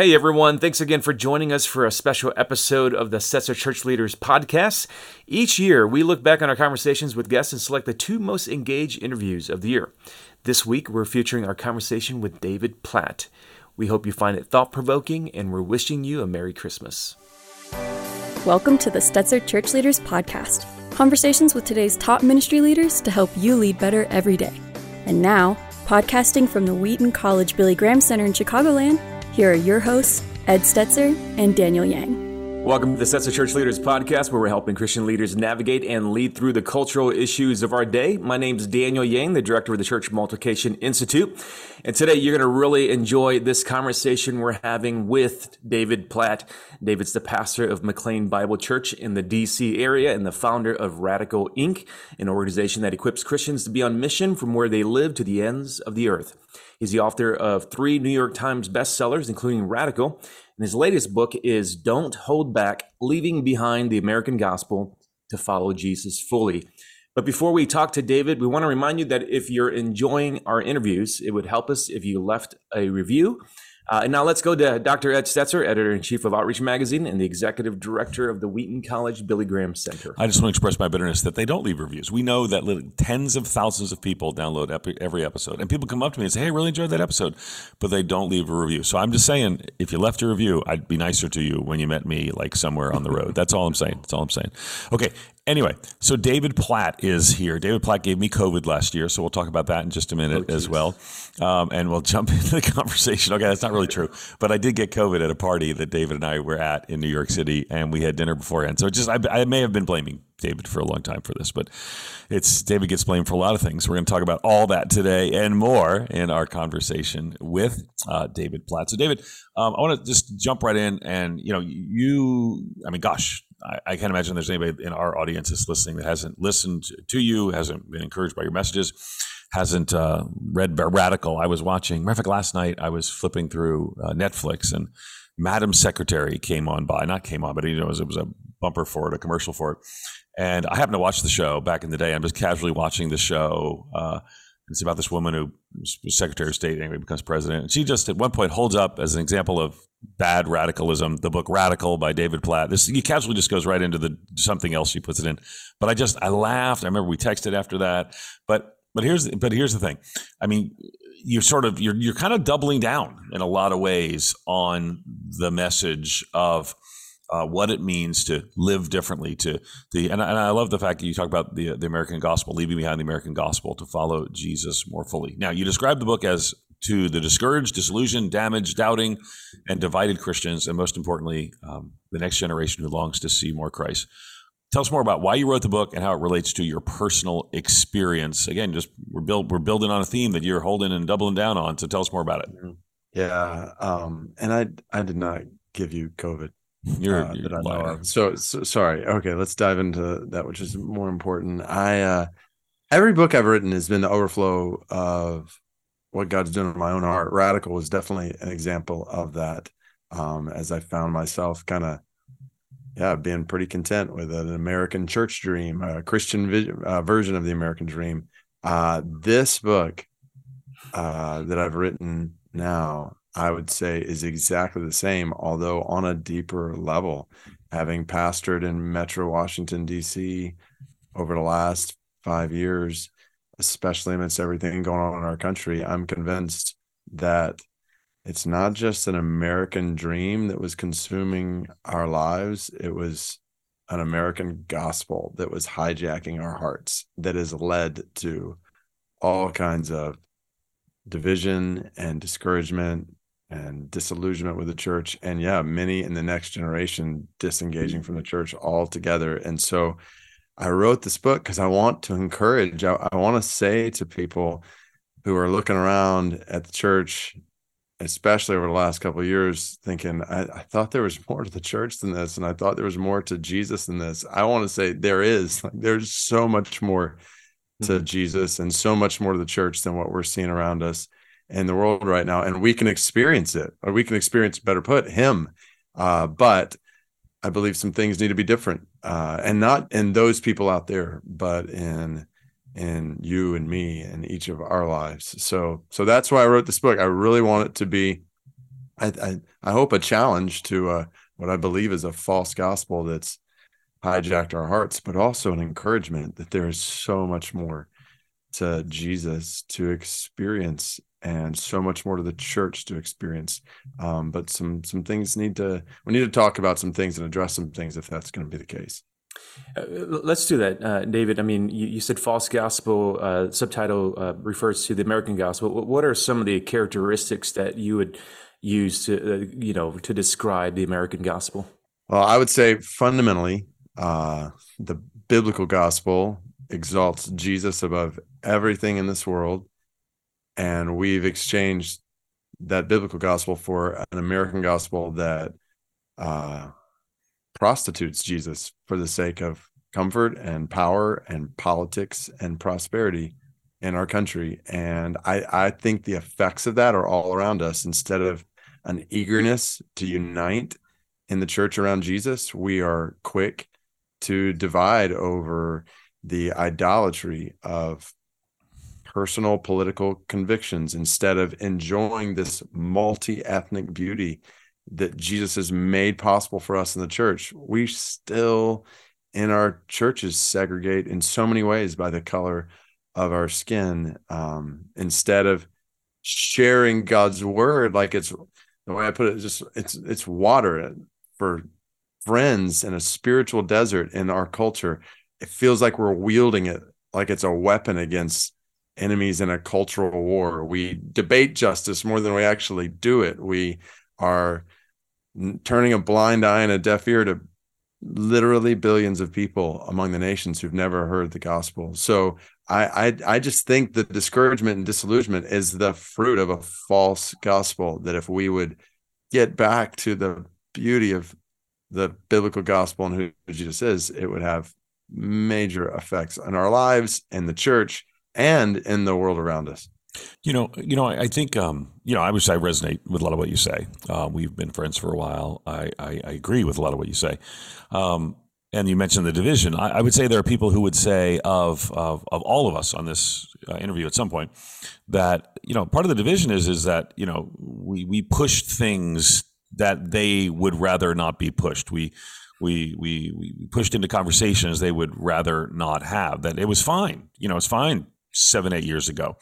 Hey everyone, thanks again for joining us for a special episode of the Stetzer Church Leaders podcast. Each year, we look back on our conversations with guests and select the two most engaged interviews of the year. This week, we're featuring our conversation with David Platt. We hope you find it thought provoking, and we're wishing you a Merry Christmas. Welcome to the Stetzer Church Leaders podcast conversations with today's top ministry leaders to help you lead better every day. And now, podcasting from the Wheaton College Billy Graham Center in Chicagoland here are your hosts, Ed Stetzer and Daniel Yang. Welcome to the Stetzer Church Leaders Podcast, where we're helping Christian leaders navigate and lead through the cultural issues of our day. My name is Daniel Yang, the director of the Church Multiplication Institute. And today you're going to really enjoy this conversation we're having with David Platt. David's the pastor of McLean Bible Church in the DC area and the founder of Radical Inc., an organization that equips Christians to be on mission from where they live to the ends of the earth. He's the author of three New York Times bestsellers, including Radical. And his latest book is Don't Hold Back Leaving Behind the American Gospel to Follow Jesus Fully. But before we talk to David, we want to remind you that if you're enjoying our interviews, it would help us if you left a review uh, and now let's go to Dr. Ed Stetzer, editor in chief of Outreach Magazine and the executive director of the Wheaton College Billy Graham Center. I just want to express my bitterness that they don't leave reviews. We know that tens of thousands of people download every episode, and people come up to me and say, "Hey, I really enjoyed that episode," but they don't leave a review. So I'm just saying, if you left a review, I'd be nicer to you when you met me, like somewhere on the road. That's all I'm saying. That's all I'm saying. Okay, Anyway, so David Platt is here. David Platt gave me COVID last year, so we'll talk about that in just a minute oh, as well. Um, and we'll jump into the conversation. Okay, that's not really true, but I did get COVID at a party that David and I were at in New York City, and we had dinner beforehand. So just I, I may have been blaming David for a long time for this, but it's David gets blamed for a lot of things. We're going to talk about all that today and more in our conversation with uh, David Platt. So, David, um, I want to just jump right in, and you know, you, I mean, gosh, I, I, can't imagine there's anybody in our audience that's listening that hasn't listened to you, hasn't been encouraged by your messages, hasn't uh, read Radical. I was watching, matter of fact, last night I was flipping through uh, Netflix and Madam Secretary came on by, not came on, but you know, it was, it was a bumper for it, a commercial for it. And I happened to watch the show back in the day. I'm just casually watching the show. Uh, it's about this woman who was Secretary of State, anyway, becomes president. And she just at one point holds up as an example of bad radicalism the book Radical by David Platt. This he casually just goes right into the something else she puts it in. But I just I laughed. I remember we texted after that. But but here's but here's the thing. I mean, you're sort of you're you're kind of doubling down in a lot of ways on the message of uh, what it means to live differently. To the and, and I love the fact that you talk about the the American gospel, leaving behind the American gospel to follow Jesus more fully. Now, you describe the book as to the discouraged, disillusioned, damaged, doubting, and divided Christians, and most importantly, um, the next generation who longs to see more Christ. Tell us more about why you wrote the book and how it relates to your personal experience. Again, just we're build, we're building on a theme that you're holding and doubling down on. So tell us more about it. Yeah, um, and I I did not give you COVID. You're, uh, you're that I know of. So, so, sorry. Okay, let's dive into that, which is more important. I uh, every book I've written has been the overflow of what God's doing in my own heart. Radical was definitely an example of that. Um, as I found myself kind of, yeah, being pretty content with an American church dream, a Christian vision, uh, version of the American dream. Uh, this book uh, that I've written now I would say is exactly the same, although on a deeper level. Having pastored in Metro Washington, D.C. over the last five years, especially amidst everything going on in our country, I'm convinced that it's not just an American dream that was consuming our lives, it was an American gospel that was hijacking our hearts, that has led to all kinds of division and discouragement and disillusionment with the church and yeah many in the next generation disengaging from the church altogether. And so i wrote this book because i want to encourage i, I want to say to people who are looking around at the church especially over the last couple of years thinking I, I thought there was more to the church than this and i thought there was more to jesus than this. I want to say there is like there's so much more to mm-hmm. jesus and so much more to the church than what we're seeing around us in the world right now, and we can experience it, or we can experience, better put, Him. Uh, but I believe some things need to be different, uh, and not in those people out there, but in in you and me and each of our lives. So, so that's why I wrote this book. I really want it to be I, I, I hope a challenge to uh, what I believe is a false gospel that's hijacked our hearts, but also an encouragement that there is so much more to Jesus to experience and so much more to the church to experience. Um, but some some things need to we need to talk about some things and address some things if that's going to be the case. Uh, let's do that, uh, David. I mean, you, you said false gospel. Uh, subtitle uh, refers to the American gospel. What are some of the characteristics that you would use to, uh, you know, to describe the American gospel? Well, I would say fundamentally, uh, the biblical gospel exalts Jesus above everything in this world, and we've exchanged that biblical gospel for an American gospel that uh, prostitutes Jesus for the sake of comfort and power and politics and prosperity in our country. And I, I think the effects of that are all around us. Instead of an eagerness to unite in the church around Jesus, we are quick to divide over the idolatry of personal political convictions instead of enjoying this multi ethnic beauty that Jesus has made possible for us in the church, we still in our churches segregate in so many ways by the color of our skin um, instead of sharing God's word. Like it's the way I put it just it's it's water for friends in a spiritual desert in our culture. It feels like we're wielding it like it's a weapon against enemies in a cultural war we debate justice more than we actually do it we are turning a blind eye and a deaf ear to literally billions of people among the nations who've never heard the gospel. So I, I, I just think that discouragement and disillusionment is the fruit of a false gospel. That if we would get back to the beauty of the biblical gospel and who Jesus is, it would have major effects on our lives and the church and in the world around us. You know, you know, I, think, um, you know, I wish I resonate with a lot of what you say. Uh, we've been friends for a while. I, I, I, agree with a lot of what you say. Um, and you mentioned the division. I, I, would say there are people who would say of of, of all of us on this uh, interview at some point that you know part of the division is is that you know we we pushed things that they would rather not be pushed. We we we we pushed into conversations they would rather not have. That it was fine. You know, it's fine seven eight years ago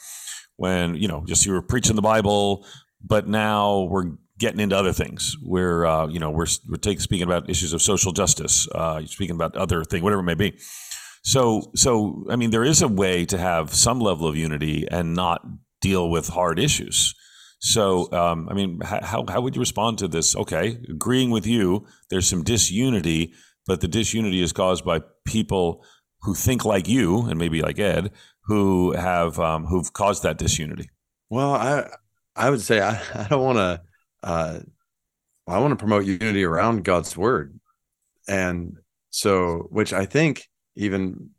when you know just you were preaching the Bible, but now we're getting into other things. We're uh, you know we're we're taking, speaking about issues of social justice, uh, speaking about other things, whatever it may be. So so I mean, there is a way to have some level of unity and not deal with hard issues. So, um, I mean, how, how would you respond to this? Okay, agreeing with you, there's some disunity, but the disunity is caused by people who think like you and maybe like Ed, who have um, who've caused that disunity? Well, I I would say I, I don't want to. Uh, I want to promote unity around God's word, and so which I think even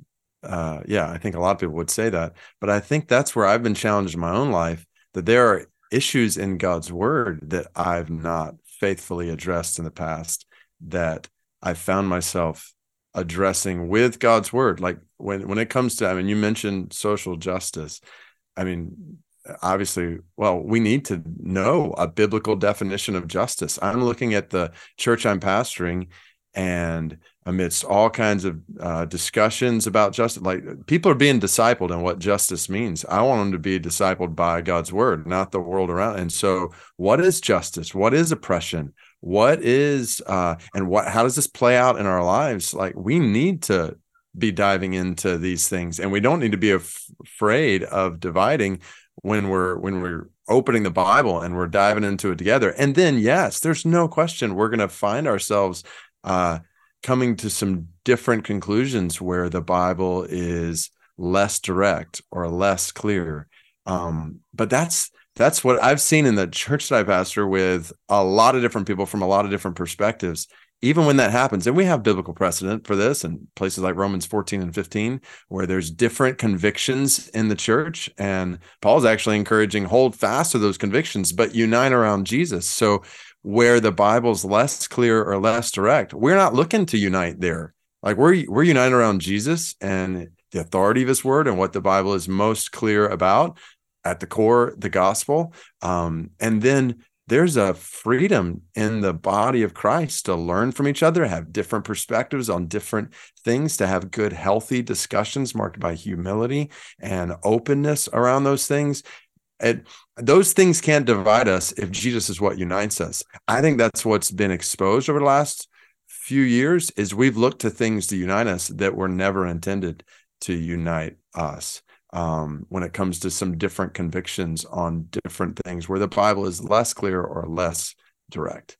uh, yeah, I think a lot of people would say that, but I think that's where I've been challenged in my own life that there are issues in God's word that I've not faithfully addressed in the past that I found myself addressing with God's word. Like when when it comes to, I mean, you mentioned social justice. I mean, obviously, well, we need to know a biblical definition of justice. I'm looking at the church I'm pastoring, and amidst all kinds of uh, discussions about justice, like people are being discipled in what justice means. I want them to be discipled by God's word, not the world around. And so, what is justice? What is oppression? What is uh and what how does this play out in our lives? Like we need to be diving into these things and we don't need to be af- afraid of dividing when we're when we're opening the bible and we're diving into it together. And then yes there's no question we're going to find ourselves uh coming to some different conclusions where the bible is less direct or less clear. Um but that's that's what I've seen in the church that I pastor with a lot of different people from a lot of different perspectives. Even when that happens, and we have biblical precedent for this and places like Romans 14 and 15, where there's different convictions in the church. And Paul's actually encouraging hold fast to those convictions, but unite around Jesus. So where the Bible's less clear or less direct, we're not looking to unite there. Like we're we're united around Jesus and the authority of his word and what the Bible is most clear about at the core the gospel um, and then there's a freedom in the body of Christ to learn from each other, have different perspectives on different things, to have good, healthy discussions marked by humility and openness around those things. And those things can't divide us if Jesus is what unites us. I think that's what's been exposed over the last few years is we've looked to things to unite us that were never intended to unite us um, when it comes to some different convictions on different things where the Bible is less clear or less direct.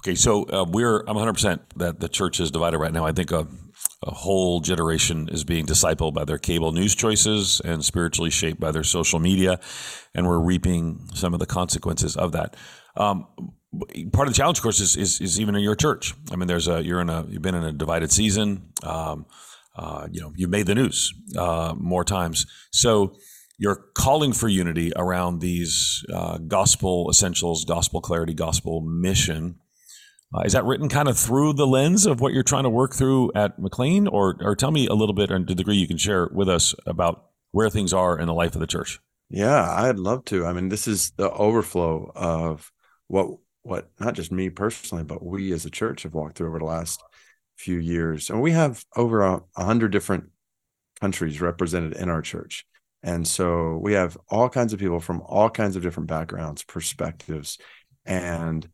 Okay, so uh, we're I'm 100 percent that the church is divided right now. I think a, a whole generation is being discipled by their cable news choices and spiritually shaped by their social media, and we're reaping some of the consequences of that. Um, part of the challenge, of course, is, is, is even in your church. I mean, there's a you're in a you've been in a divided season. Um, uh, you know, you've made the news uh, more times, so you're calling for unity around these uh, gospel essentials, gospel clarity, gospel mission. Uh, is that written kind of through the lens of what you're trying to work through at McLean, or or tell me a little bit, and to the degree you can share with us about where things are in the life of the church? Yeah, I'd love to. I mean, this is the overflow of what what not just me personally, but we as a church have walked through over the last few years. And we have over a, hundred different countries represented in our church. And so we have all kinds of people from all kinds of different backgrounds, perspectives. And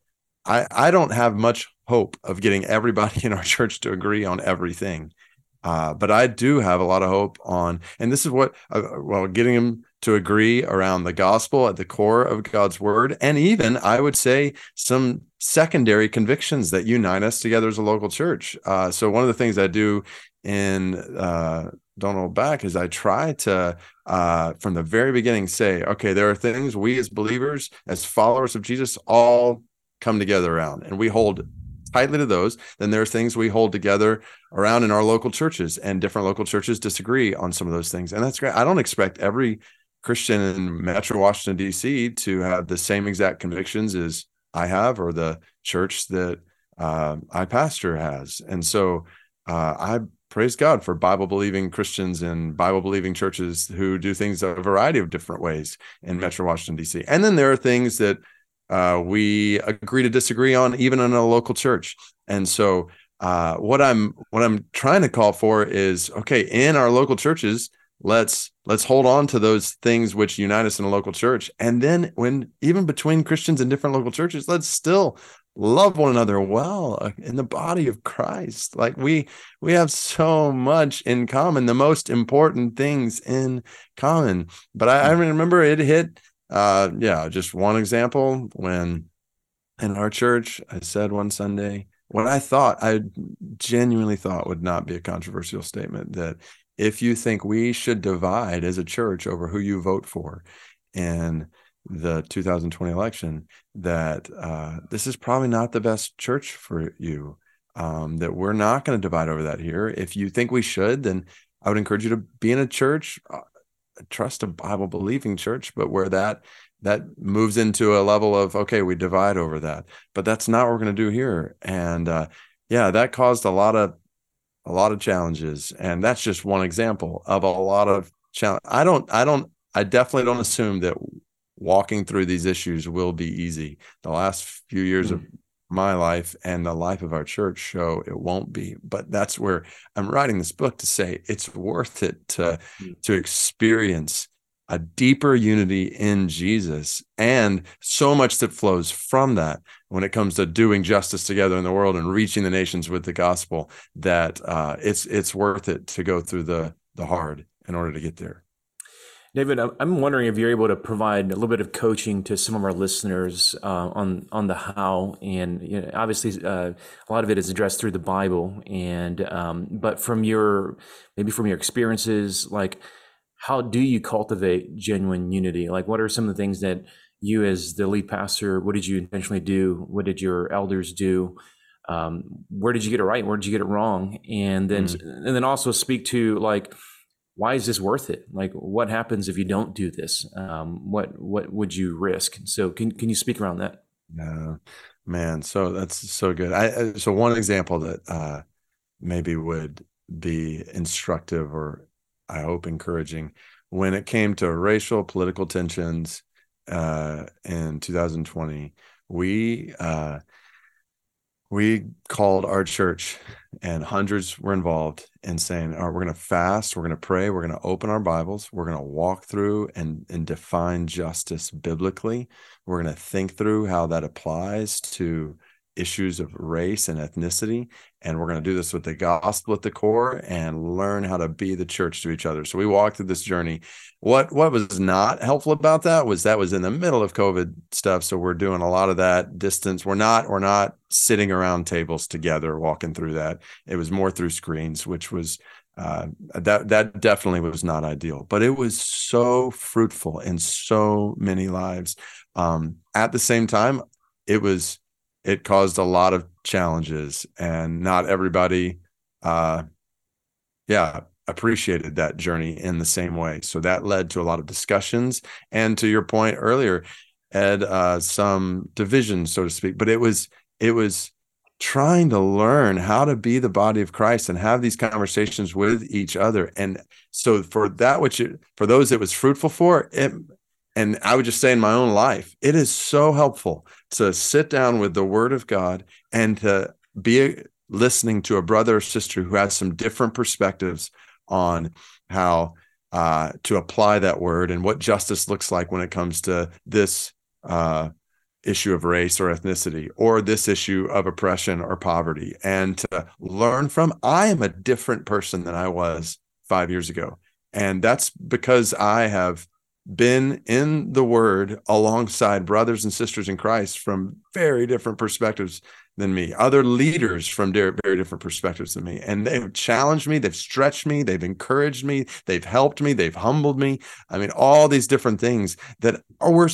I, I don't have much hope of getting everybody in our church to agree on everything. Uh, but I do have a lot of hope on, and this is what, uh, well, getting them to agree around the gospel at the core of God's word, and even I would say some secondary convictions that unite us together as a local church. Uh, so one of the things I do in uh, Don't Hold Back is I try to, uh, from the very beginning, say, okay, there are things we as believers, as followers of Jesus, all come together around, and we hold tightly to those, then there are things we hold together around in our local churches, and different local churches disagree on some of those things. And that's great. I don't expect every Christian in Metro Washington, D.C. to have the same exact convictions as I have or the church that uh, I pastor has. And so uh, I praise God for Bible believing Christians and Bible believing churches who do things a variety of different ways in Metro Washington, D.C. And then there are things that uh, we agree to disagree on even in a local church and so uh, what i'm what i'm trying to call for is okay in our local churches let's let's hold on to those things which unite us in a local church. And then when even between christians in different local churches let's still love one another well uh, in the body of christ. Like we we have so much in common the most important things in common. But i, I remember it hit uh, yeah, just one example when in our church, I said one Sunday, what I thought, I genuinely thought would not be a controversial statement that if you think we should divide as a church over who you vote for in the 2020 election, that uh, this is probably not the best church for you. Um, that we're not going to divide over that here. If you think we should, then I would encourage you to be in a church uh, trust a Bible believing church, but where that that moves into a level of okay, we divide over that. But that's not what we're going to do here. And uh, yeah, that caused a lot of a lot of challenges, and that's just one example of a lot of challenge. I don't, I don't, I definitely don't assume that walking through these issues will be easy. The last few years mm-hmm. of my life and the life of our church show it won't be but that's where i'm writing this book to say it's worth it to mm. to experience a deeper unity in jesus and so much that flows from that when it comes to doing justice together in the world and reaching the nations with the gospel that uh, it's it's worth it to go through the the hard in order to get there. David, I'm wondering if you're able to provide a little bit of coaching to some of our listeners uh, on on the how, and you know, obviously uh, a lot of it is addressed through the Bible, and um, but from your maybe from your experiences, like how do you cultivate genuine unity? Like, what are some of the things that you, as the lead pastor, what did you intentionally do? What did your elders do? Um, where did you get it right? Where did you get it wrong? And then mm. and then also speak to like why is this worth it? Like, what happens if you don't do this? Um, what what would you risk? So, can can you speak around that? Yeah, man. So that's so good. I so one example that uh, maybe would be instructive or I hope encouraging. When it came to racial political tensions uh, in 2020 we uh, we called our church and hundreds were involved in saying all right we're going to fast we're going to pray we're going to open our bibles we're going to walk through and and define justice biblically. We're going to think through how that applies to issues of race and ethnicity. And we're going to do this with the gospel at the core and learn how to be the church to each other. So we walked through this journey. What what was not helpful about that was that was in the middle of COVID stuff. So we're doing a lot of that distance. We're not we're not sitting around tables together walking through that. It was more through screens, which was uh, that that definitely was not ideal, but it was so fruitful in so many lives. Um, at the same time, it was it caused a lot of challenges and not everybody uh yeah appreciated that journey in the same way. So that led to a lot of discussions and to your point earlier ed uh some division so to speak but it was it was trying to learn how to be the body of Christ and have these conversations with each other. And so for that which it, for those it was fruitful for it and I would just say in my own life, it is so helpful to sit down with the word of God and to be listening to a brother or sister who has some different perspectives on how uh, to apply that word and what justice looks like when it comes to this uh, issue of race or ethnicity or this issue of oppression or poverty. And to learn from i am a different person than i was five years ago. And that's because i have been in the word alongside brothers and sisters in Christ from very different perspectives than me, other leaders from very, different perspectives than me. And they've challenged me, they've stretched me, they've encouraged me, they've helped me, they've humbled me. I mean, all these different things that are we're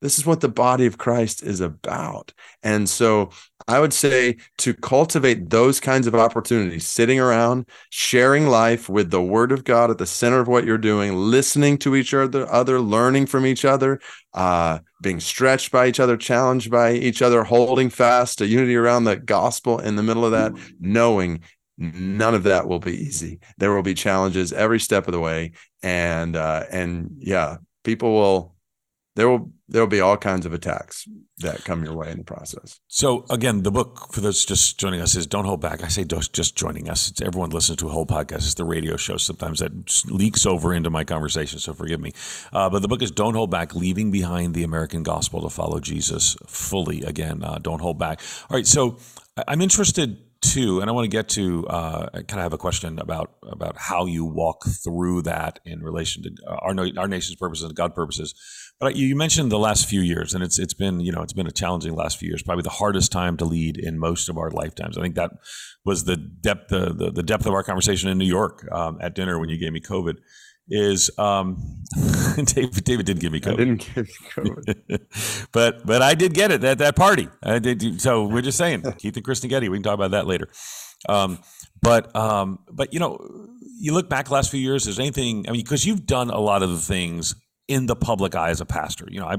this is what the body of Christ is about. And so I would say to cultivate those kinds of opportunities, sitting around, sharing life with the word of God at the center of what you're doing, listening to each other, other learning from each other, uh, being stretched by each other, challenged by each other, holding fast to unity around the gospel in the middle of that, knowing none of that will be easy. There will be challenges every step of the way. And uh, and yeah, people will there will there will be all kinds of attacks that come your way in the process. So again, the book for those just joining us is "Don't Hold Back." I say just joining us. It's everyone listens to a whole podcast. It's the radio show. Sometimes that leaks over into my conversation, so forgive me. Uh, but the book is "Don't Hold Back: Leaving Behind the American Gospel to Follow Jesus Fully." Again, uh, don't hold back. All right, so I'm interested too, and I want to get to uh, kind of have a question about about how you walk through that in relation to our our nation's purposes and God purposes. But you mentioned the last few years, and it's it's been you know it's been a challenging last few years, probably the hardest time to lead in most of our lifetimes. I think that was the depth the the, the depth of our conversation in New York um, at dinner when you gave me COVID. Is um, David? David did give me COVID. I didn't give COVID, but but I did get it at that party. I did. So we're just saying, Keith and Kristyn Getty. We can talk about that later. Um, but um, but you know, you look back last few years. Is anything? I mean, because you've done a lot of the things in the public eye as a pastor. You know, I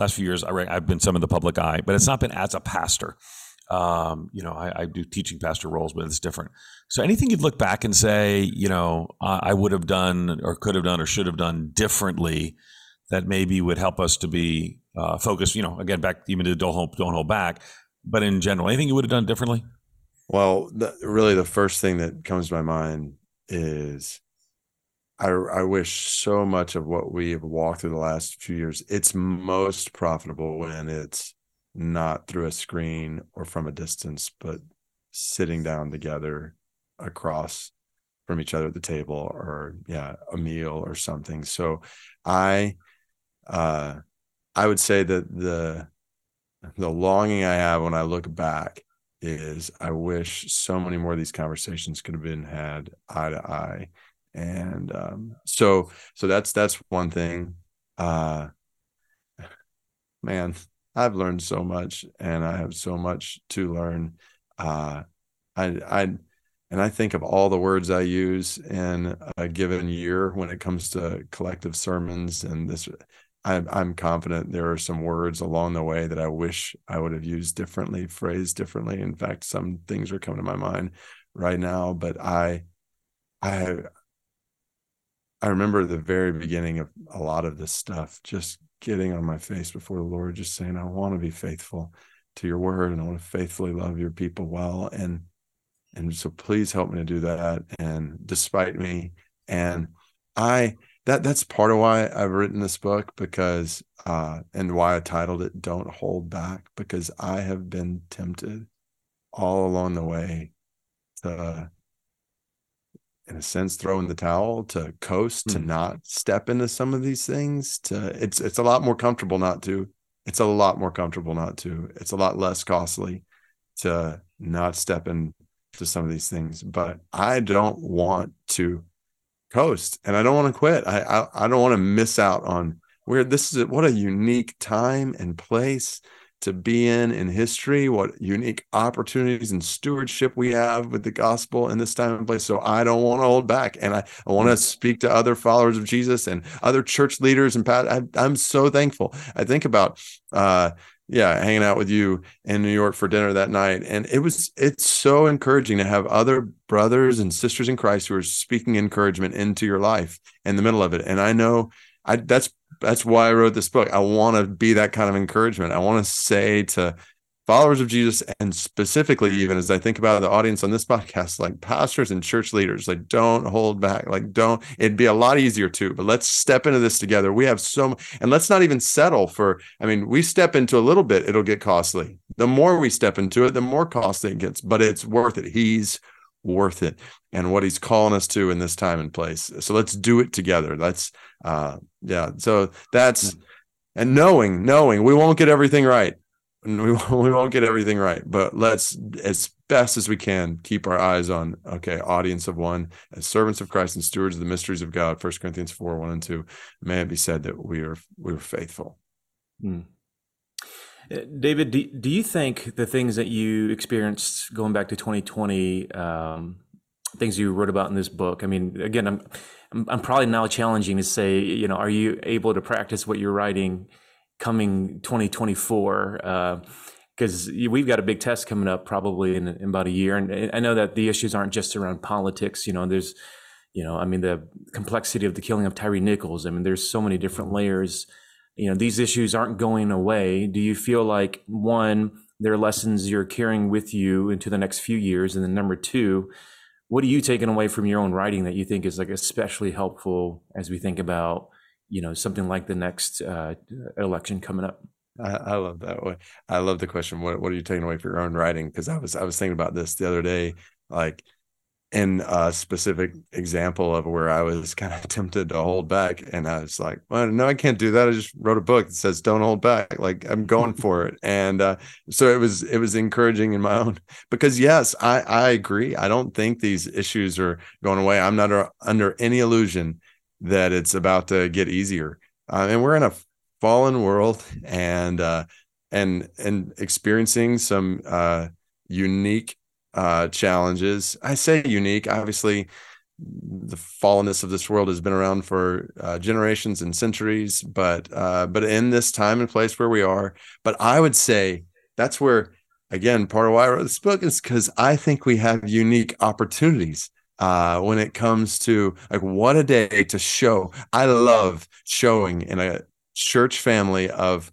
last few years I, have been some in the public eye, but it's not been as a pastor. Um, you know, I, I, do teaching pastor roles, but it's different. So, anything you'd look back and say, you know, I would have done, or could have done, or should have done differently, that maybe would help us to be uh, focused. You know, again, back even to don't hold, don't hold back, but in general, anything you would have done differently. Well, the, really, the first thing that comes to my mind is I, I wish so much of what we have walked through the last few years. It's most profitable when it's not through a screen or from a distance, but sitting down together across from each other at the table or yeah, a meal or something. So I uh I would say that the the longing I have when I look back is I wish so many more of these conversations could have been had eye to eye and um, so so that's that's one thing uh man i've learned so much and i have so much to learn uh i i and i think of all the words i use in a given year when it comes to collective sermons and this I'm, I'm confident there are some words along the way that I wish I would have used differently, phrased differently. In fact, some things are coming to my mind right now, but I, I, I remember the very beginning of a lot of this stuff, just getting on my face before the Lord, just saying, I want to be faithful to your word and I want to faithfully love your people well. And and so please help me to do that. And despite me. And I that that's part of why I've written this book because uh and why I titled it Don't Hold Back, because I have been tempted all along the way to in a sense throw in the towel to coast mm. to hmm. not step into some of these things to it's it's a lot more comfortable not to it's a lot more comfortable not to it's a lot less costly to not step into some of these things but i don't want to coast and i don't want to quit i i, I don't want to miss out on where this is what a unique time and place to be in in history, what unique opportunities and stewardship we have with the gospel in this time and place. So I don't want to hold back. And I, I want to speak to other followers of Jesus and other church leaders. And Pat, I, I'm so thankful. I think about, uh, yeah, hanging out with you in New York for dinner that night. And it was, it's so encouraging to have other brothers and sisters in Christ who are speaking encouragement into your life in the middle of it. And I know I, that's that's why I wrote this book. I want to be that kind of encouragement. I want to say to followers of Jesus, and specifically, even as I think about the audience on this podcast, like pastors and church leaders, like don't hold back. Like, don't, it'd be a lot easier too, but let's step into this together. We have so, and let's not even settle for, I mean, we step into a little bit, it'll get costly. The more we step into it, the more costly it gets, but it's worth it. He's worth it and what he's calling us to in this time and place. So let's do it together. Let's uh yeah. So that's and knowing, knowing we won't get everything right. We won't, we won't get everything right, but let's as best as we can keep our eyes on okay, audience of one, as servants of Christ and stewards of the mysteries of God. First Corinthians 4, 1 and 2. May it be said that we are we are faithful. Hmm. Uh, David, do, do you think the things that you experienced going back to 2020, um, things you wrote about in this book? I mean, again, I'm, I'm, probably now challenging to say, you know, are you able to practice what you're writing coming 2024? Because uh, we've got a big test coming up probably in, in about a year, and I know that the issues aren't just around politics. You know, there's, you know, I mean, the complexity of the killing of Tyre Nichols. I mean, there's so many different layers you know these issues aren't going away do you feel like one there are lessons you're carrying with you into the next few years and then number two what are you taking away from your own writing that you think is like especially helpful as we think about you know something like the next uh, election coming up? I, I, love that way. I love the question what, what are you taking away for your own writing? Because i was i was thinking about this the other day like in a specific example of where I was kind of tempted to hold back. And I was like, well, no, I can't do that. I just wrote a book that says don't hold back. Like I'm going for it. And uh, so it was it was encouraging in my own because yes, I, I agree. I don't think these issues are going away. I'm not a, under any illusion that it's about to get easier. Uh, and we're in a fallen world and uh, and and experiencing some uh, unique uh, challenges. I say unique, obviously. The fallenness of this world has been around for uh, generations and centuries, but uh, but in this time and place where we are, but I would say that's where again part of why I wrote this book is because I think we have unique opportunities uh, when it comes to like what a day to show. I love showing in a church family of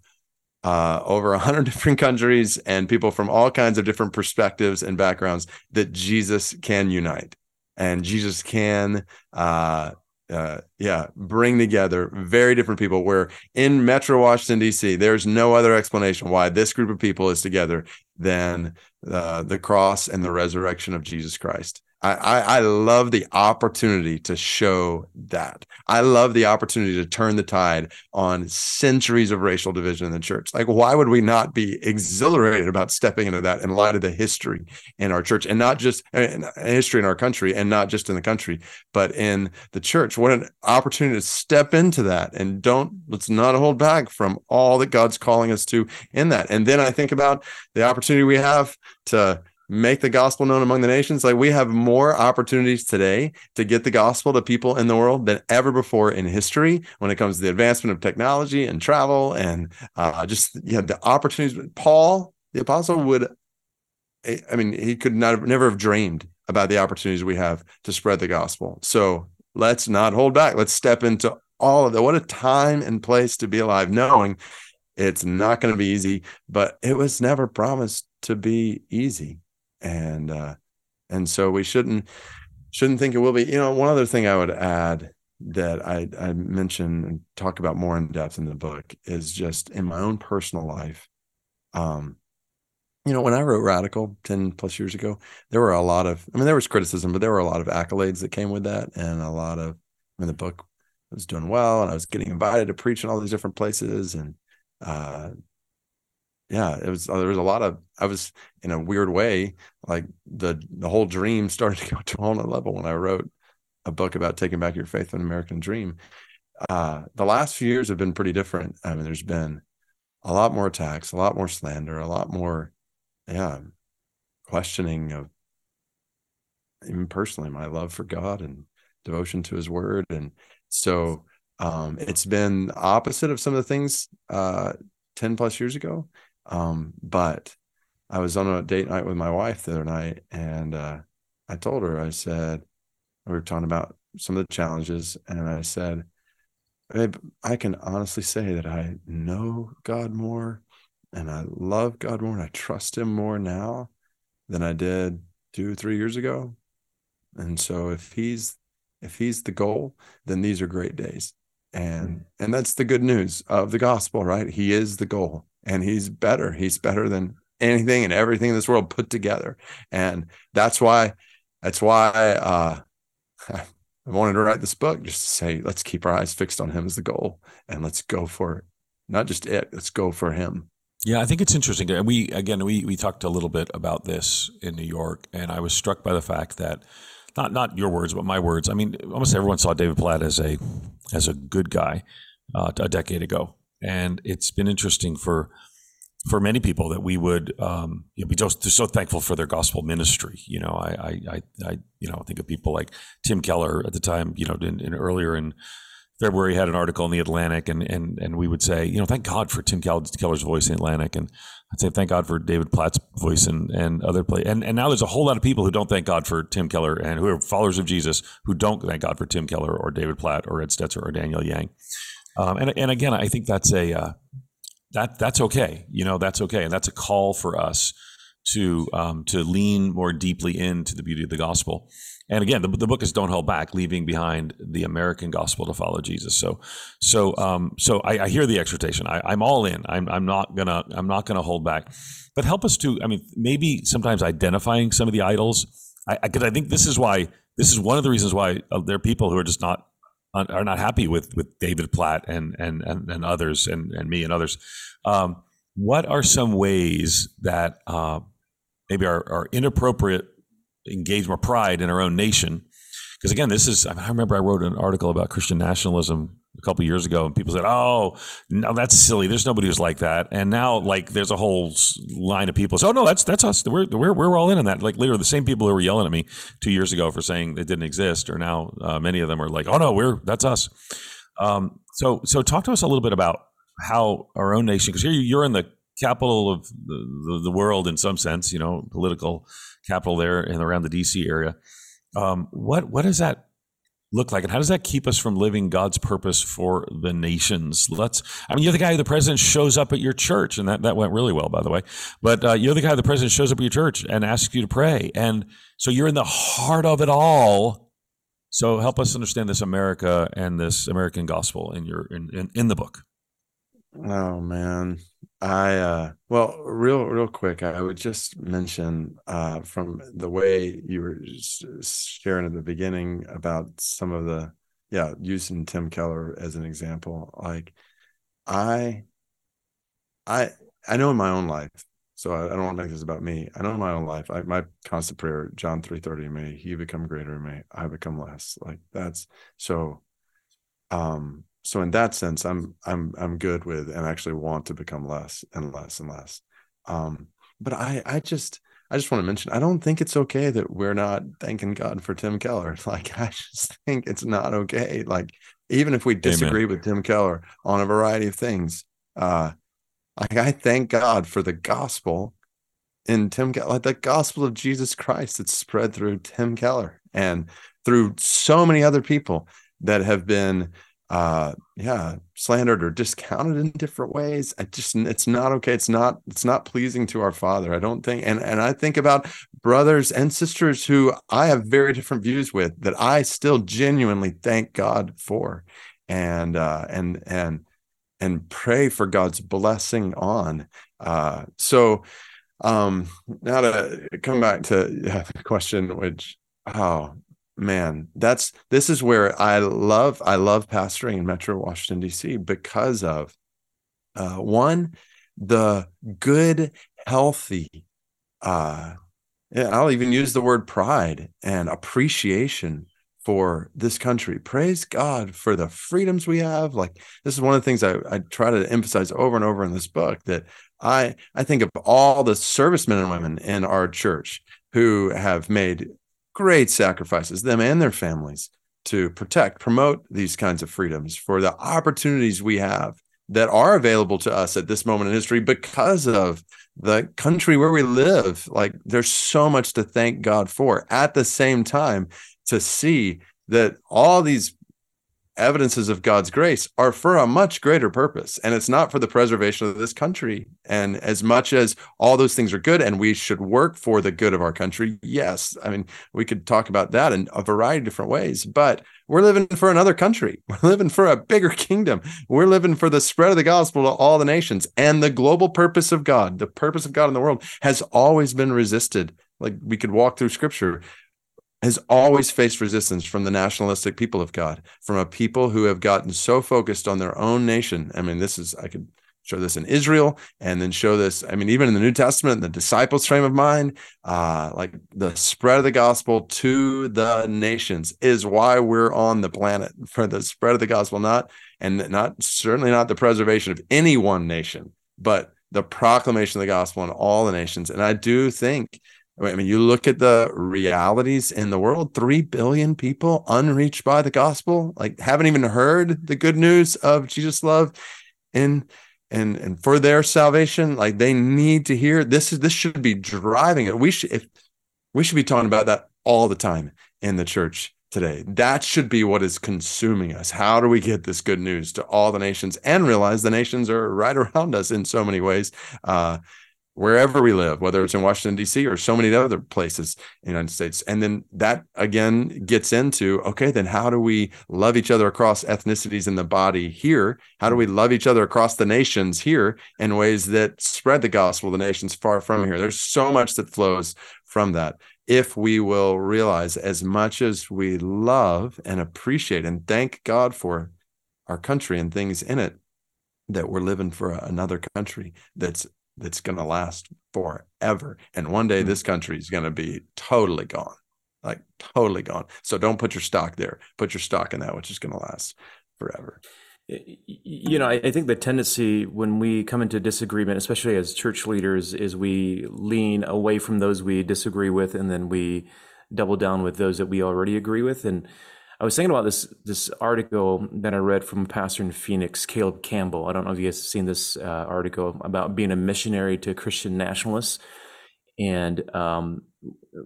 uh, over 100 different countries and people from all kinds of different perspectives and backgrounds that Jesus can unite and Jesus can uh, uh, yeah, bring together very different people. Where in Metro Washington D.C., there's no other explanation why this group of people is together than uh, the cross and the resurrection of Jesus Christ. I, I, I love the opportunity to show that. I love the opportunity to turn the tide on centuries of racial division in the church. Like, why would we not be exhilarated about stepping into that in light of the history in our church and not just uh, in uh, history in our country and not just in the country, but in the church? What an opportunity to step into that and don't let's not hold back from all that God's calling us to in that. And then I think about the opportunity we have to make the gospel known among the nations. Like we have more opportunities today to get the gospel to people in the world than ever before in history when it comes to the advancement of technology and travel and uh, just yeah, the opportunities. Paul, the apostle, would I mean, he could not have, never have dreamed about the opportunities we have to spread the gospel. So let's not hold back. Let's step into all of that. What a time and place to be alive, knowing it's not going to be easy, but it was never promised to be easy. And uh and so we shouldn't shouldn't think it will be. You know, one other thing I would add that I I mention and talk about more in depth in the book is just in my own personal life. Um, you know, when I wrote Radical 10 plus years ago, there were a lot of, I mean, there was criticism, but there were a lot of accolades that came with that. And a lot of, I mean, the book was doing well and I was getting invited to preach in all these different places. And, uh, yeah, it was, there was a lot of, I was in a weird way, like the, the whole dream started to go to a whole nother level when I wrote a book about taking back your faith in American dream. Uh, the last few years have been pretty different. I mean, there's been a lot more attacks, a lot more slander, a lot more, yeah, questioning of even personally my love for God and devotion to His Word, and so um, it's been opposite of some of the things uh, ten plus years ago. Um, but I was on a date night with my wife the other night, and uh, I told her, I said, we were talking about some of the challenges, and I said, Babe, I can honestly say that I know God more and I love God more and I trust him more now than I did two, three years ago. And so if he's if he's the goal, then these are great days. And mm. and that's the good news of the gospel, right? He is the goal and he's better. He's better than anything and everything in this world put together. And that's why that's why uh I wanted to write this book just to say, let's keep our eyes fixed on him as the goal and let's go for it. Not just it, let's go for him. Yeah, I think it's interesting. And we, again, we, we talked a little bit about this in New York, and I was struck by the fact that not, not your words, but my words. I mean, almost everyone saw David Platt as a, as a good guy uh, a decade ago. And it's been interesting for, for many people that we would um, you know, be just so thankful for their gospel ministry. You know, I, I, I, you know, think of people like Tim Keller at the time. You know, in, in earlier in February, had an article in the Atlantic, and and and we would say, you know, thank God for Tim Keller's voice in Atlantic, and I'd say thank God for David Platt's voice and and other play. And and now there's a whole lot of people who don't thank God for Tim Keller and who are followers of Jesus who don't thank God for Tim Keller or David Platt or Ed Stetzer or Daniel Yang. Um, and and again, I think that's a uh, that that's okay. You know, that's okay, and that's a call for us to um, to lean more deeply into the beauty of the gospel. And again, the, the book is "Don't Hold Back: Leaving Behind the American Gospel to Follow Jesus." So, so, um, so I, I, hear the exhortation. I, am all in. I'm, I'm not gonna I'm not gonna hold back. But help us to. I mean, maybe sometimes identifying some of the idols. I because I, I think this is why this is one of the reasons why uh, there are people who are just not are not happy with with David Platt and and and, and others and and me and others. Um, what are some ways that uh, maybe our, are inappropriate engagement pride in our own nation? Because again, this is I remember I wrote an article about Christian nationalism a couple years ago, and people said, "Oh, no, that's silly. There's nobody who's like that." And now, like, there's a whole line of people say, "Oh no, that's that's us. We're we're we're all in on that." Like, literally, the same people who were yelling at me two years ago for saying it didn't exist, or now uh, many of them are like, "Oh no, we're that's us." Um, so so talk to us a little bit about how our own nation, because here you're in the capital of the, the, the, world in some sense, you know, political capital there and around the D.C. area. Um, what what is that look like? And how does that keep us from living god's purpose for the nations? Let's i mean you're the guy who the president shows up at your church and that, that went really well by the way. But uh, you're the guy the president shows up at your church and asks you to pray. And so you're in the heart of it all. So help us understand this america and this american gospel in your in, in, in the book. Oh man I uh well real real quick I would just mention uh from the way you were sharing at the beginning about some of the yeah using Tim Keller as an example like I I I know in my own life so I, I don't want to make this about me I know in my own life I my constant prayer John 3:30 may he become greater in me I become less like that's so um so in that sense i'm i'm i'm good with and actually want to become less and less and less. Um but i i just i just want to mention i don't think it's okay that we're not thanking god for tim keller. Like i just think it's not okay. Like even if we disagree Amen. with tim keller on a variety of things uh like i thank god for the gospel in tim keller like the gospel of jesus christ that's spread through tim keller and through so many other people that have been uh yeah slandered or discounted in different ways. I just it's not okay. It's not it's not pleasing to our father i don't think. And and i think about brothers and sisters who i have very different views with that i still genuinely thank god for and uh and and and pray for god's blessing on uh so um now to come back to yeah, the question which oh man that's this is where i love i love pastoring in metro washington dc because of uh, one the good healthy uh i'll even use the word pride and appreciation for this country. Praise god for the freedoms we have. Like this is one of the things I, I try to emphasize over and over in this book that i i think of all the servicemen and women in our church who have made great sacrifices, them and their families, to protect, promote these kinds of freedoms for the opportunities we have that are available to us at this moment in history because of the country where we live. Like there's so much to thank God for. At the same time, to see that all these evidences of God's grace are for a much greater purpose. And it's not for the preservation of this country. And as much as all those things are good and we should work for the good of our country, yes. I mean, we could talk about that in a variety of different ways, but we're living for another country. We're living for a bigger kingdom. We're living for the spread of the gospel to all the nations. And the global purpose of God, the purpose of God in the world, has always been resisted. Like we could walk through scripture has always faced resistance from the nationalistic people of God, from a people who have gotten so focused on their own nation. I mean, this is, I could show this in Israel and then show this, I mean, even in the New Testament, the disciples' frame of mind, uh, like the spread of the gospel to the nations is why we're on the planet for the spread of the gospel, not, and not certainly not the preservation of any one nation, but the proclamation of the gospel in all the nations. And I do think I mean, you look at the realities in the world 3 billion people unreached by the gospel, like haven't even heard the good news of Jesus' love and and and for their salvation. Like they need to hear this is this should be driving it. We should if we should be talking about that all the time in the church today. That should be what is consuming us. How do we get this good news to all the nations and realize the nations are right around us in so many ways? Uh, wherever we live, whether it's in Washington, D.C. or so many other places in the United States. And then that again gets into okay, then how do we love each other across ethnicities in the body here? How do we love each other across the nations here in ways that spread the gospel the nations far from here? There's so much that flows from that. If we will realize as much as we love and appreciate and thank God for our country and things in it, that we're living for another country that's that's going to last forever. And one day hmm. this country is going to be totally gone, like totally gone. So don't put your stock there. Put your stock in that which is going to last forever. You know, I, think the tendency when we come into disagreement, especially as church leaders, is we lean away from those we disagree with and then we double down with those that we already agree with. And I was thinking about this this article that I read from a pastor in Phoenix, Caleb Campbell. I don't know if you guys have seen this uh, article about being a missionary to Christian nationalists, and um,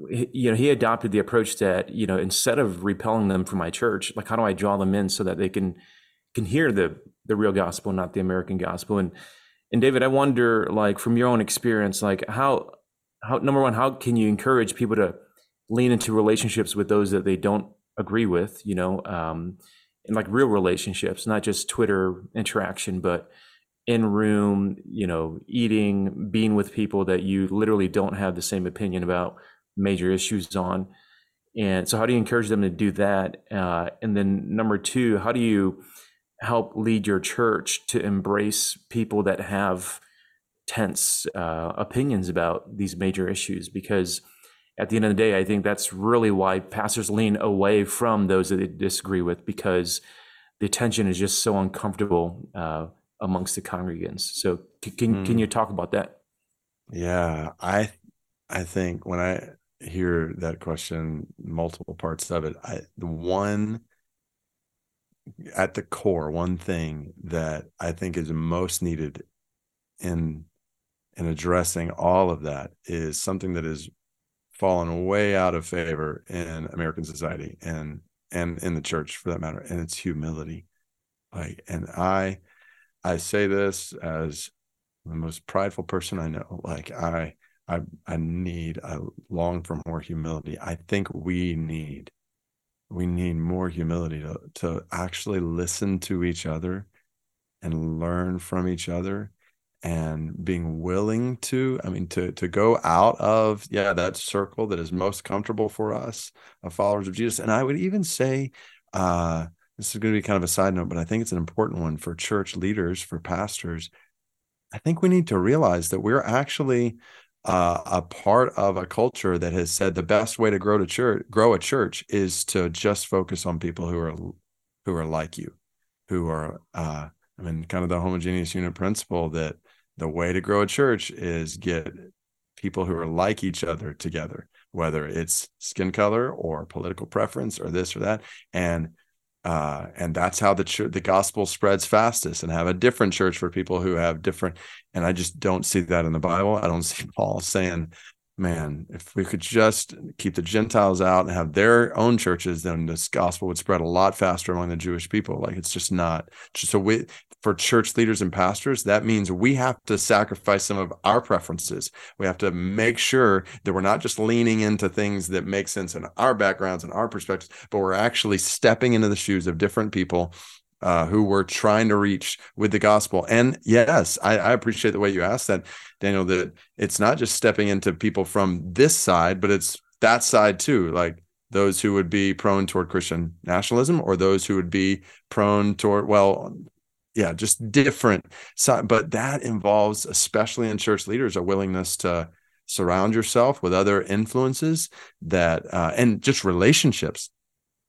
you know he adopted the approach that you know instead of repelling them from my church, like how do I draw them in so that they can can hear the the real gospel, not the American gospel, and and David, I wonder, like from your own experience, like how how number one, how can you encourage people to lean into relationships with those that they don't agree with, you know, um, in like real relationships, not just Twitter interaction, but in room, you know, eating, being with people that you literally don't have the same opinion about major issues on. And so, how do you encourage them to do that? Uh, and then, number two, how do you help lead your church to embrace people that have tense uh, opinions about these major issues? Because at the end of the day, I think that's really why pastors lean away from those that they disagree with because the tension is just so uncomfortable uh, amongst the congregants. So, can mm. can you talk about that? Yeah, I I think when I hear that question, multiple parts of it, I the one at the core, one thing that I think is most needed in in addressing all of that is something that is fallen way out of favor in American society and and in the church for that matter, and it's humility. Like, and I, I say this as the most prideful person I know. Like, I, I, I need, I long for more humility. I think we need, we need more humility to, to actually listen to each other and learn from each other and being willing to i mean to to go out of yeah that circle that is most comfortable for us of followers of jesus. And i would even say uh this is going to be kind of a side note but i think it's an important one for church leaders for pastors. I think we need to realize that we're actually uh, a part of a culture that has said the best way to grow to church grow a church is to just focus on people who are who are like you who are uh i mean kind of the homogeneous unit principle that the way to grow a church is get people who are like each other together, whether it's skin color or political preference or this or that. And uh, and that's how the ch- the gospel spreads fastest and have a different church for people who have different and i just don't see that in the bible i don't see paul saying man, if we could just keep the Gentiles out and have their own churches, then this gospel would spread a lot faster among the Jewish people. Like it's just not. So we, for church leaders and pastors, that means we have to sacrifice some of our preferences. We have to make sure that we're not just leaning into things that make sense in our backgrounds and our perspectives, but we're actually stepping into the shoes of different people uh, who we're trying to reach with the gospel. And yes, I, I, appreciate the way you asked that, Daniel, that it's not just stepping into people from this side, but it's that side too. Like those who would be prone toward Christian nationalism or those who would be prone toward, well, yeah, just different. Side. But that involves, especially in church leaders, a willingness to surround yourself with other influences that, uh, and just relationships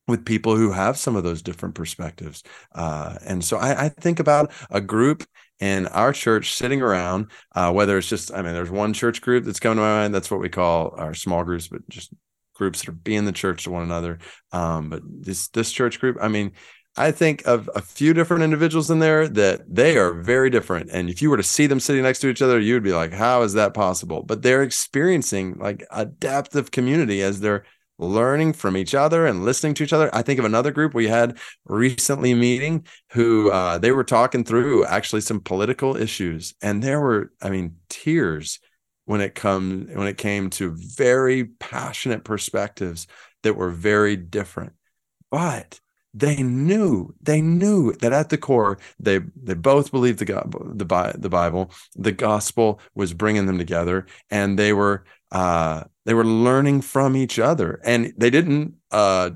with people who have some of those different perspectives. Uh, and so I, I, think about a group in our church sitting around, uh, whether it's just, I mean, there's one church group that's coming to my mind. That's what we call our small groups, but just groups that are being the church to one another. Um, but this, this church group, I mean, I think of a few different individuals in there that they are very different. And if you were to see them sitting next to each other, you would be like, how is that possible? But they're experiencing like a depth of community as they're learning from each other and listening to each other. I think of another group we had recently meeting who uh, they were talking through actually some political issues, and there were, I mean, tears when it come when it came to very passionate perspectives that were very different, but they knew they knew that at the core they they both believed the the the Bible. The gospel was bringing them together. And they were uh, they were learning from each other and they didn't uh,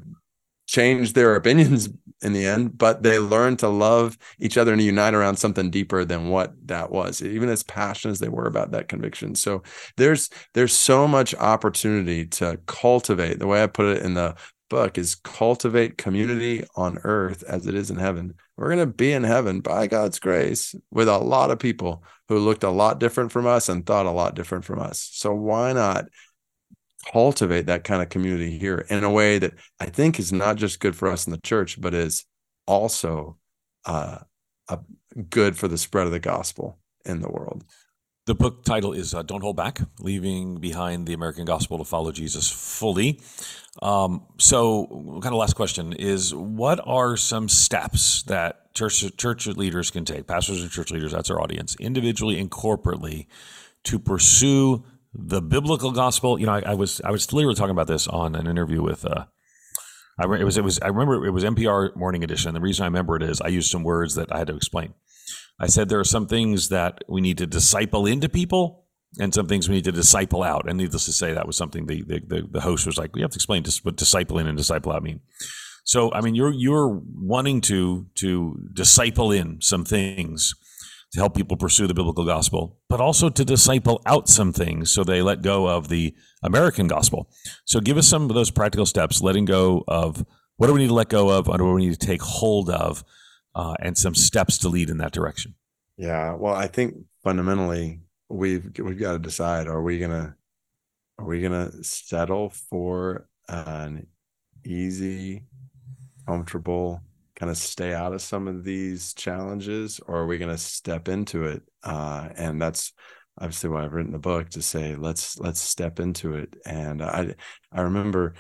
change their opinions in the end but they learned to love each other and unite around something deeper than what that was even as passionate as they were about that conviction so there's there's so much opportunity to cultivate the way i put it in the book is cultivate community on earth as it is in heaven. We're going to be in heaven by God's grace with a lot of people who looked a lot different from us and thought a lot different from us. So why not cultivate that kind of community here in a way that I think is not just good for us in the church, but is also uh, a good for the spread of the gospel in the world. The book title is uh, Don't Hold Back Leaving Behind the American Gospel to Follow Jesus Fully. Um, so, kind of last question is what are some steps that church, church leaders can take, pastors and church leaders, that's our audience, individually and corporately to pursue the biblical gospel? You know, I, I was I was literally talking about this on an interview with. Uh, I, it was it was I remember it was NPR Morning Edition. The reason I remember it is I used some words that I had to explain. I said there are some things that we need to disciple into people and some things we need to disciple out. And needless to say, that was something the, the, the host was like, we have to explain what disciple in and disciple out mean. So, I mean, you're, you're wanting to, to disciple in some things to help people pursue the biblical gospel, but also to disciple out some things so they let go of the American gospel. So give us some of those practical steps, letting go of what do we need to let go of, what do we need to take hold of uh, and some steps to lead in that direction. Yeah, well, I think fundamentally we've we've got to decide: are we gonna are we gonna settle for an easy, comfortable kind of stay out of some of these challenges, or are we gonna step into it? Uh, and that's obviously why I've written the book to say let's let's step into it. And I I remember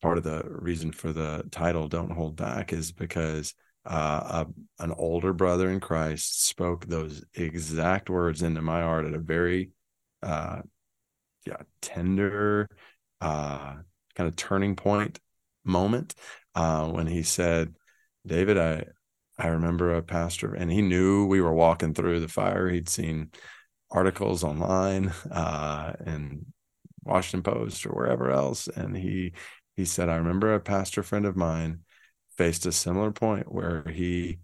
part of the reason for the title "Don't Hold Back" is because uh, a, an older brother in Christ spoke those exact words into my heart at a very uh, yeah tender uh, kind of turning point moment uh, when he said, "David, I I remember a pastor, and he knew we were walking through the fire. He'd seen articles online uh, and Washington Post or wherever else, and he he said, I remember a pastor friend of mine faced a similar point where he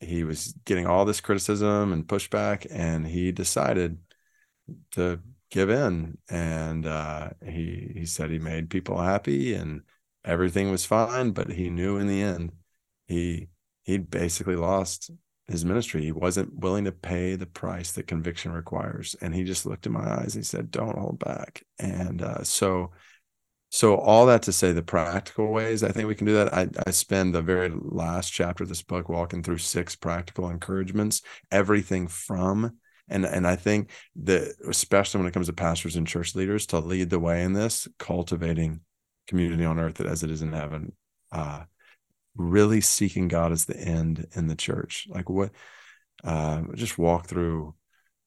he was getting all this criticism and pushback, and he decided to give in, and uh, he he said he made people happy and everything was fine, but he knew in the end he he basically lost his ministry. He wasn't willing to pay the price that conviction requires. And he just looked in my eyes. And he said, "Don't hold back." And uh, so, so all that to say, the practical ways I think we can do that. I, I spend the very last chapter of this book walking through six practical encouragements. Everything from and and I think that especially when it comes to pastors and church leaders to lead the way in this, cultivating community on earth as it is in heaven. Uh, really seeking God as the end in the church. Like what, uh, just walk through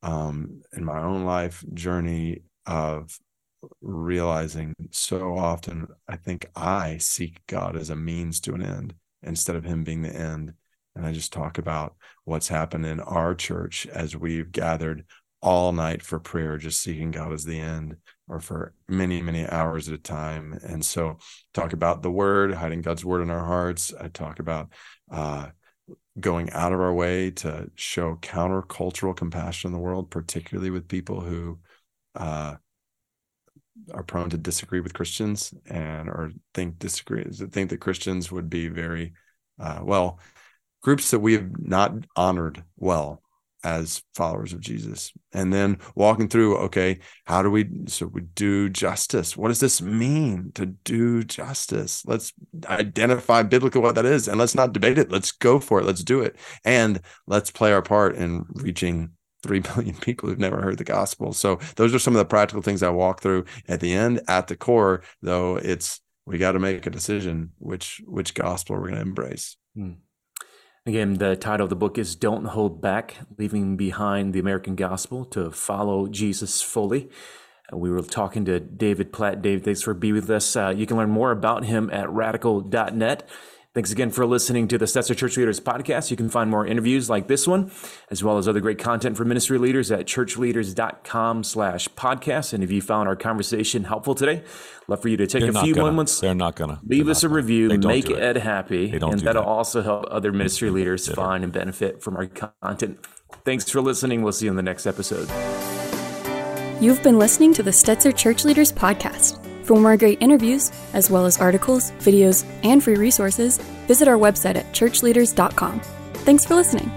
um, in my own life journey of realizing so often I think I seek God as a means to an end instead of Him being the end. And I just talk about what's happened in our church as we've gathered all night for prayer, just seeking God as the end or for many, many hours at a time. And so, talk about the word, hiding God's word in our hearts. I talk about uh, going out of our way to show countercultural compassion in the world, particularly with people who uh, are prone to disagree with Christians and or think disagree think that Christians would be very uh, well groups that we have not honored well as followers of Jesus. And then walking through, okay, how do we so we do justice? What does this mean to do justice? Let's identify biblically what that is and let's not debate it. Let's go for it. Let's do it. And let's play our part in reaching 3 billion people who've never heard the gospel. So those are some of the practical things I walk through at the end. At the core, though, it's we got to make a decision which which gospel we're going to embrace. Hmm. Again, the title of the book is Don't Hold Back Leaving Behind the American Gospel to Follow Jesus Fully. Uh, we were talking to David Platt. David, thanks for being with us. Uh, you can learn more about him at radical.net. Thanks again for listening to the Stetzer Church Leaders podcast. You can find more interviews like this one, as well as other great content for ministry leaders at churchleaders.com slash podcast. And if you found our conversation helpful today, love for you to take They're a few gonna. moments. They're not going to. Leave us a gonna. review, make Ed happy, and that'll that. also help other ministry leaders find and benefit from our content. Thanks for listening. We'll see you in the next episode. You've been listening to the Stetzer Church Leaders podcast. For more great interviews, as well as articles, videos, and free resources, visit our website at churchleaders.com. Thanks for listening.